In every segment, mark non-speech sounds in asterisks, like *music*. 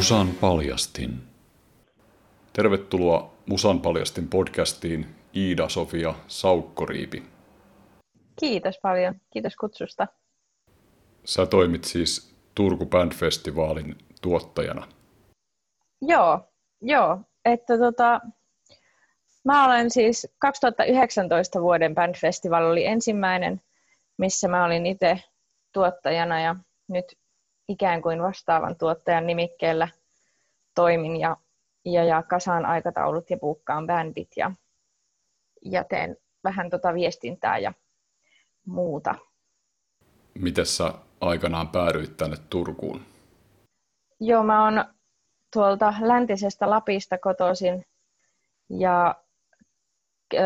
Musan paljastin. Tervetuloa Musan paljastin podcastiin Iida Sofia Saukkoriipi. Kiitos paljon. Kiitos kutsusta. Sä toimit siis Turku Band Festivaalin tuottajana. Joo, joo. Että tota, mä olen siis 2019 vuoden Band Festival oli ensimmäinen, missä mä olin itse tuottajana ja nyt ikään kuin vastaavan tuottajan nimikkeellä toimin ja, ja, ja kasaan aikataulut ja puukkaan bändit ja, ja teen vähän tota viestintää ja muuta. Miten sä aikanaan päädyit tänne Turkuun? Joo, mä oon tuolta läntisestä Lapista kotoisin ja ö,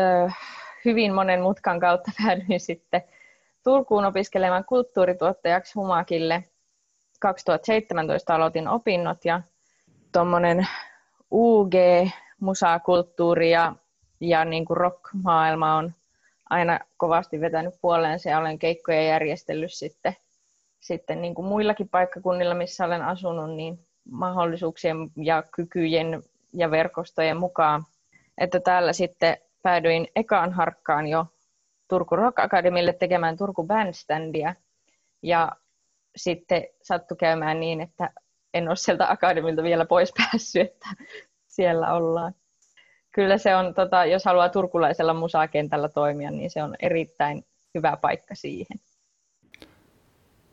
hyvin monen mutkan kautta *laughs* päädyin sitten Turkuun opiskelemaan kulttuurituottajaksi Humakille. 2017 aloitin opinnot ja tuommoinen UG, musakulttuuri ja, ja niin kuin rock-maailma on aina kovasti vetänyt puoleensa ja olen keikkoja järjestellyt sitten, sitten niin kuin muillakin paikkakunnilla, missä olen asunut, niin mahdollisuuksien ja kykyjen ja verkostojen mukaan. Että täällä sitten päädyin ekaan harkkaan jo Turku Rock Academille tekemään Turku Bandstandia. Ja sitten sattui käymään niin, että en ole sieltä akademilta vielä pois *laughs* päässyt, että siellä ollaan. Kyllä se on, tota, jos haluaa turkulaisella musakentällä toimia, niin se on erittäin hyvä paikka siihen.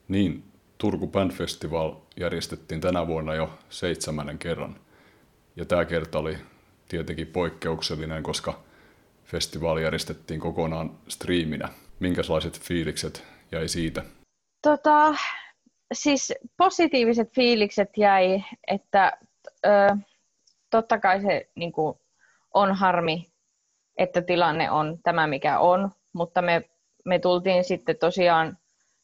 Niin, Turku Band Festival järjestettiin tänä vuonna jo seitsemännen kerran. Ja tämä kerta oli tietenkin poikkeuksellinen, koska festivaali järjestettiin kokonaan striiminä. Minkälaiset fiilikset jäi siitä? Tota, siis positiiviset fiilikset jäi, että ö, totta kai se niin kuin, on harmi, että tilanne on tämä mikä on, mutta me, me tultiin sitten tosiaan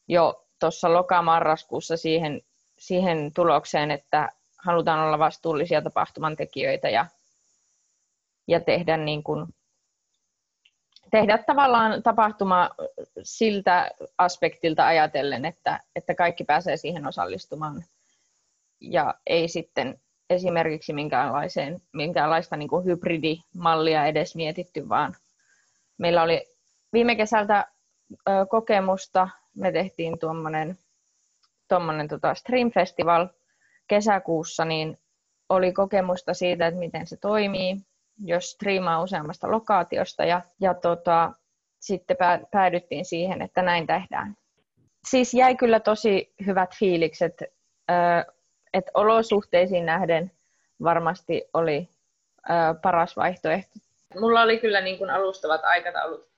jo tuossa lokamarraskuussa siihen, siihen tulokseen, että halutaan olla vastuullisia tapahtumantekijöitä ja, ja tehdä, niin kuin, tehdä tavallaan tapahtuma siltä aspektilta ajatellen, että, että kaikki pääsee siihen osallistumaan. Ja ei sitten esimerkiksi minkäänlaiseen, minkäänlaista niin kuin hybridimallia edes mietitty, vaan meillä oli viime kesältä kokemusta. Me tehtiin tuommoinen tuommoinen tota Stream Festival kesäkuussa, niin oli kokemusta siitä, että miten se toimii, jos striimaa useammasta lokaatiosta ja, ja tota, sitten päädyttiin siihen, että näin tehdään. Siis jäi kyllä tosi hyvät fiilikset, että olosuhteisiin nähden varmasti oli paras vaihtoehto. Mulla oli kyllä niin kuin alustavat aikataulut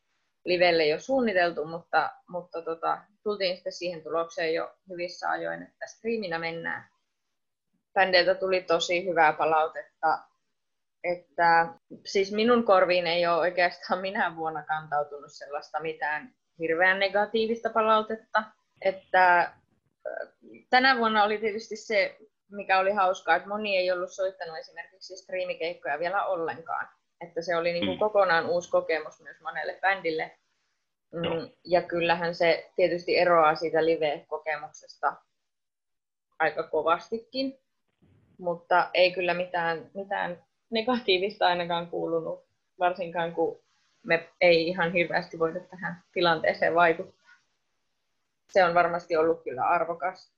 livelle jo suunniteltu, mutta, mutta tota, tultiin sitten siihen tulokseen jo hyvissä ajoin, että striiminä mennään. Bändeiltä tuli tosi hyvää palautetta, että siis minun korviin ei ole oikeastaan *laughs* minä vuonna kantautunut sellaista mitään hirveän negatiivista palautetta. Että tänä vuonna oli tietysti se, mikä oli hauskaa, että moni ei ollut soittanut esimerkiksi striimikeikkoja vielä ollenkaan. Että se oli niin kuin mm. kokonaan uusi kokemus myös monelle bändille. Mm, ja kyllähän se tietysti eroaa siitä live-kokemuksesta aika kovastikin, mutta ei kyllä mitään, mitään negatiivista ainakaan kuulunut, varsinkaan kun me ei ihan hirveästi voida tähän tilanteeseen vaikuttaa. Se on varmasti ollut kyllä arvokas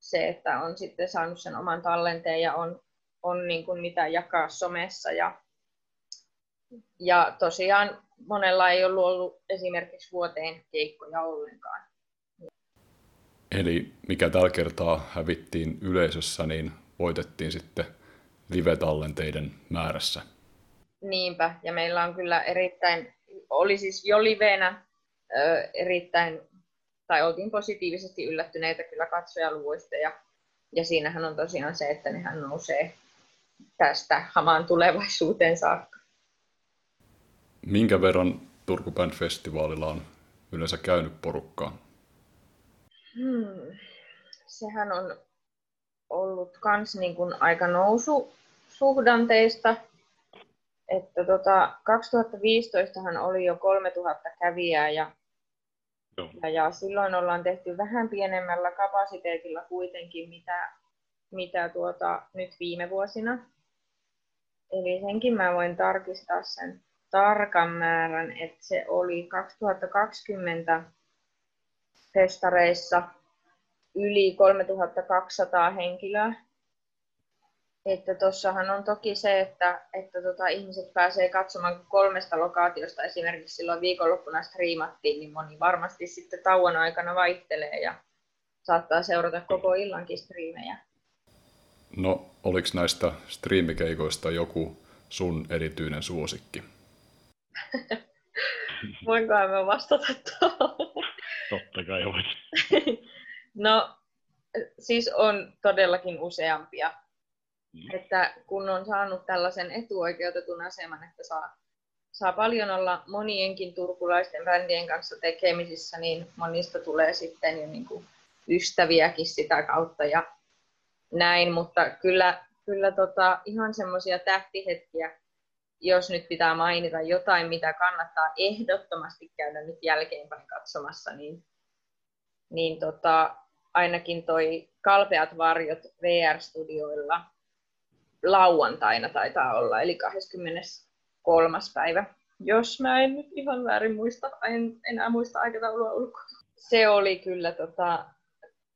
se, että on sitten saanut sen oman tallenteen ja on, on niin kuin mitä jakaa somessa ja ja tosiaan monella ei ollut ollut esimerkiksi vuoteen keikkoja ollenkaan. Eli mikä tällä kertaa hävittiin yleisössä, niin voitettiin sitten live-tallenteiden määrässä. Niinpä, ja meillä on kyllä erittäin, oli siis jo livenä erittäin, tai oltiin positiivisesti yllättyneitä kyllä katsojaluvuista, ja, ja siinähän on tosiaan se, että nehän nousee tästä hamaan tulevaisuuteen saakka. Minkä verran Turku Band Festivaalilla on yleensä käynyt porukkaa? Hmm. Sehän on ollut kans niin kuin aika nousu suhdanteista. Että tota, 2015 oli jo 3000 kävijää ja, ja, ja silloin ollaan tehty vähän pienemmällä kapasiteetilla kuitenkin, mitä, mitä tuota, nyt viime vuosina. Eli senkin mä voin tarkistaa sen tarkan määrän, että se oli 2020 festareissa yli 3200 henkilöä. Että tuossahan on toki se, että, että tota, ihmiset pääsee katsomaan kolmesta lokaatiosta esimerkiksi silloin viikonloppuna striimattiin, niin moni varmasti sitten tauon aikana vaihtelee ja saattaa seurata koko illankin striimejä. No, oliko näistä striimikeikoista joku sun erityinen suosikki? *laughs* Voinkohan mä vastata tuohon? Totta kai voit. *laughs* no, siis on todellakin useampia. Mm. Että kun on saanut tällaisen etuoikeutetun aseman, että saa, saa paljon olla monienkin turkulaisten bändien kanssa tekemisissä, niin monista tulee sitten jo niin kuin ystäviäkin sitä kautta ja näin, mutta kyllä, kyllä tota, ihan semmoisia tähtihetkiä, jos nyt pitää mainita jotain, mitä kannattaa ehdottomasti käydä nyt jälkeenpäin katsomassa, niin, niin tota, ainakin toi Kalpeat varjot VR-studioilla lauantaina taitaa olla, eli 23. päivä. Jos mä en nyt ihan väärin muista, en enää muista aikataulua ulkoa. Se oli kyllä tota,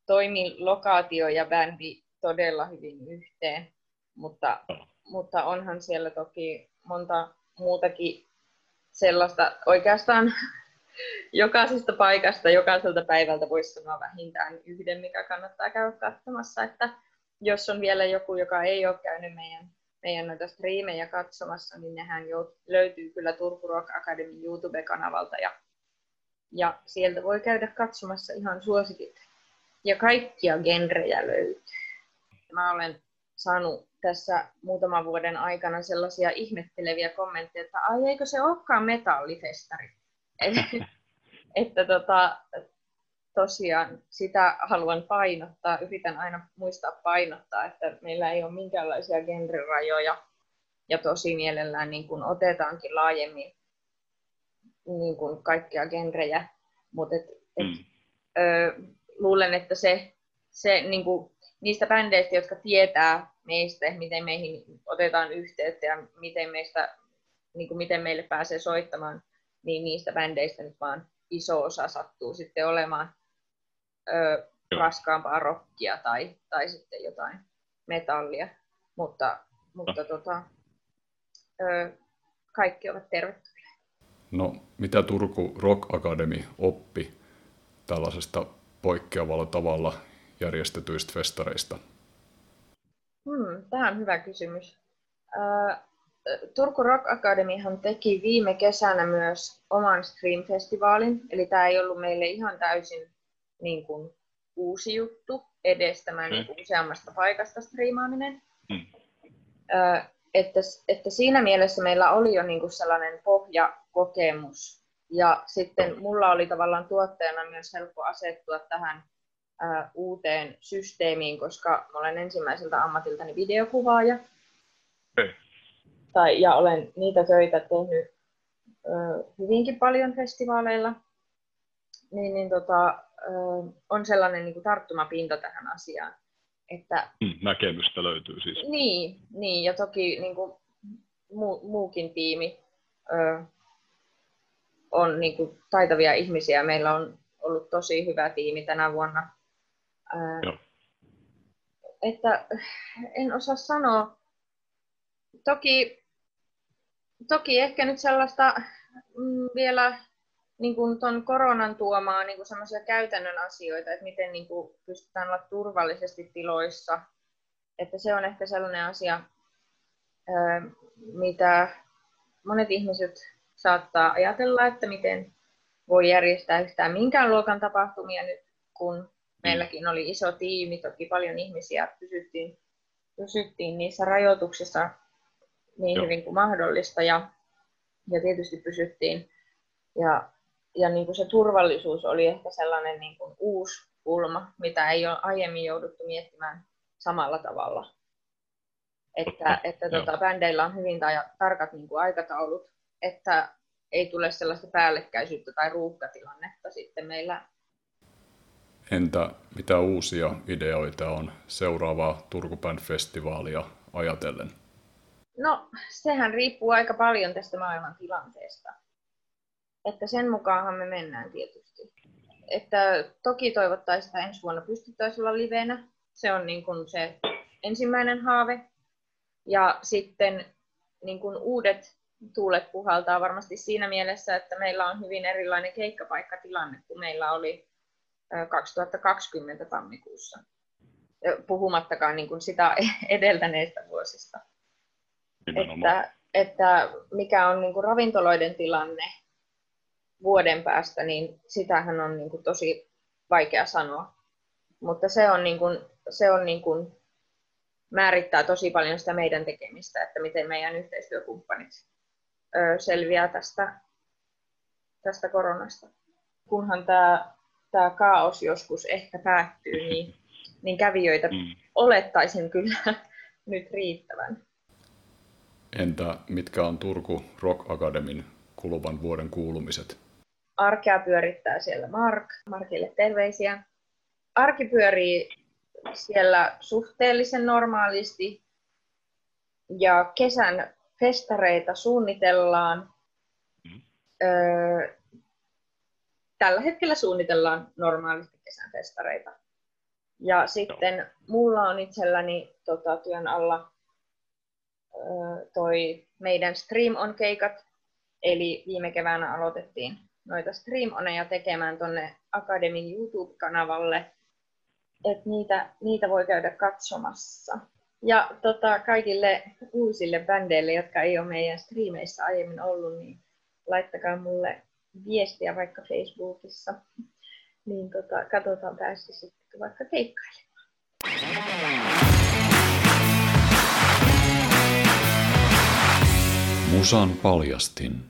toimi lokaatio ja bändi todella hyvin yhteen, mutta, mutta onhan siellä toki monta muutakin sellaista oikeastaan jokaisesta paikasta, jokaiselta päivältä voisi sanoa vähintään yhden, mikä kannattaa käydä katsomassa, että jos on vielä joku, joka ei ole käynyt meidän, meidän noita striimejä katsomassa, niin nehän jo löytyy kyllä Turku Rock Academy YouTube-kanavalta ja, ja sieltä voi käydä katsomassa ihan suosikit. Ja kaikkia genrejä löytyy. Mä olen saanut tässä muutaman vuoden aikana sellaisia ihmetteleviä kommentteja, että ai eikö se olekaan metallifestari. *laughs* että tota, tosiaan sitä haluan painottaa, yritän aina muistaa painottaa, että meillä ei ole minkäänlaisia genrerajoja ja tosi mielellään niin kuin otetaankin laajemmin niin kuin kaikkia genrejä, mutta et, et, mm. ö, luulen, että se, se niin kuin, niistä bändeistä, jotka tietää meistä, miten meihin otetaan yhteyttä ja miten, meistä, niin kuin miten meille pääsee soittamaan, niin niistä bändeistä nyt vaan iso osa sattuu sitten olemaan ö, raskaampaa rockia tai, tai sitten jotain metallia, mutta, mutta no. tota, ö, kaikki ovat tervetulleita. No, mitä Turku Rock Academy oppi tällaisesta poikkeavalla tavalla järjestetyistä festareista? Hmm, tämä on hyvä kysymys. Uh, Turku Rock Academyhan teki viime kesänä myös oman Stream-festivaalin, eli tämä ei ollut meille ihan täysin niin kuin, uusi juttu, edes tämä mm. niin kuin, useammasta paikasta striimaaminen. Mm. Uh, että, että siinä mielessä meillä oli jo niin kuin sellainen pohjakokemus, ja sitten mulla oli tavallaan tuottajana myös helppo asettua tähän ää, uuteen systeemiin, koska mä olen ensimmäiseltä ammatiltani videokuvaaja. Okay. Tai, ja olen niitä töitä tehnyt ö, hyvinkin paljon festivaaleilla. Niin, niin tota, ö, on sellainen niin kuin tarttumapinta tähän asiaan. Että, mm, näkemystä löytyy siis. Niin, niin ja toki niin kuin, muu, muukin tiimi ö, on niin kuin, taitavia ihmisiä. Meillä on ollut tosi hyvä tiimi tänä vuonna Joo. Että en osaa sanoa. Toki, toki ehkä nyt sellaista mm, vielä niin kuin ton koronan tuomaa niin kuin käytännön asioita, että miten niin kuin pystytään olla turvallisesti tiloissa. Että se on ehkä sellainen asia, mitä monet ihmiset saattaa ajatella, että miten voi järjestää yhtään minkään luokan tapahtumia nyt, kun meilläkin oli iso tiimi, toki paljon ihmisiä, pysyttiin, pysyttiin niissä rajoituksissa niin Joo. hyvin kuin mahdollista ja, ja tietysti pysyttiin. Ja, ja niin kuin se turvallisuus oli ehkä sellainen niin kuin uusi kulma, mitä ei ole aiemmin jouduttu miettimään samalla tavalla. Että, että tota, bändeillä on hyvin tarkat niin kuin aikataulut, että ei tule sellaista päällekkäisyyttä tai ruuhkatilannetta sitten meillä Entä mitä uusia ideoita on seuraavaa Turku Band-festivaalia ajatellen? No, sehän riippuu aika paljon tästä maailman tilanteesta. Että sen mukaanhan me mennään tietysti. Että toki toivottaisiin, että ensi vuonna pystyttäisiin olla livenä. Se on niin kuin se ensimmäinen haave. Ja sitten niin kuin uudet tuulet puhaltaa varmasti siinä mielessä, että meillä on hyvin erilainen keikkapaikkatilanne kuin meillä oli 2020 tammikuussa, puhumattakaan niin kuin sitä *laughs* edeltäneistä vuosista. Että, että mikä on niin kuin ravintoloiden tilanne vuoden päästä, niin sitähän on niin kuin tosi vaikea sanoa. Mutta se on, niin kuin, se on niin kuin, määrittää tosi paljon sitä meidän tekemistä, että miten meidän yhteistyökumppanit ö, selviää tästä, tästä koronasta. Kunhan tämä, tämä kaos joskus ehkä päättyy, niin, niin kävijöitä mm. olettaisin kyllä *laughs* nyt riittävän. Entä mitkä on Turku Rock Academyn kuluvan vuoden kuulumiset? Arkea pyörittää siellä Mark. Markille terveisiä. Arki pyörii siellä suhteellisen normaalisti ja kesän festareita suunnitellaan. Mm. Öö, tällä hetkellä suunnitellaan normaalisti kesän festareita. Ja sitten Joo. mulla on itselläni tota, työn alla toi meidän Stream on keikat, eli viime keväänä aloitettiin noita Stream Oneja tekemään tuonne Akademin YouTube-kanavalle, että niitä, niitä voi käydä katsomassa. Ja tota, kaikille uusille bändeille, jotka ei ole meidän striimeissä aiemmin ollut, niin laittakaa mulle viestiä vaikka Facebookissa. Niin tota, katsotaan päästä sitten vaikka keikkailemaan. Musan paljastin.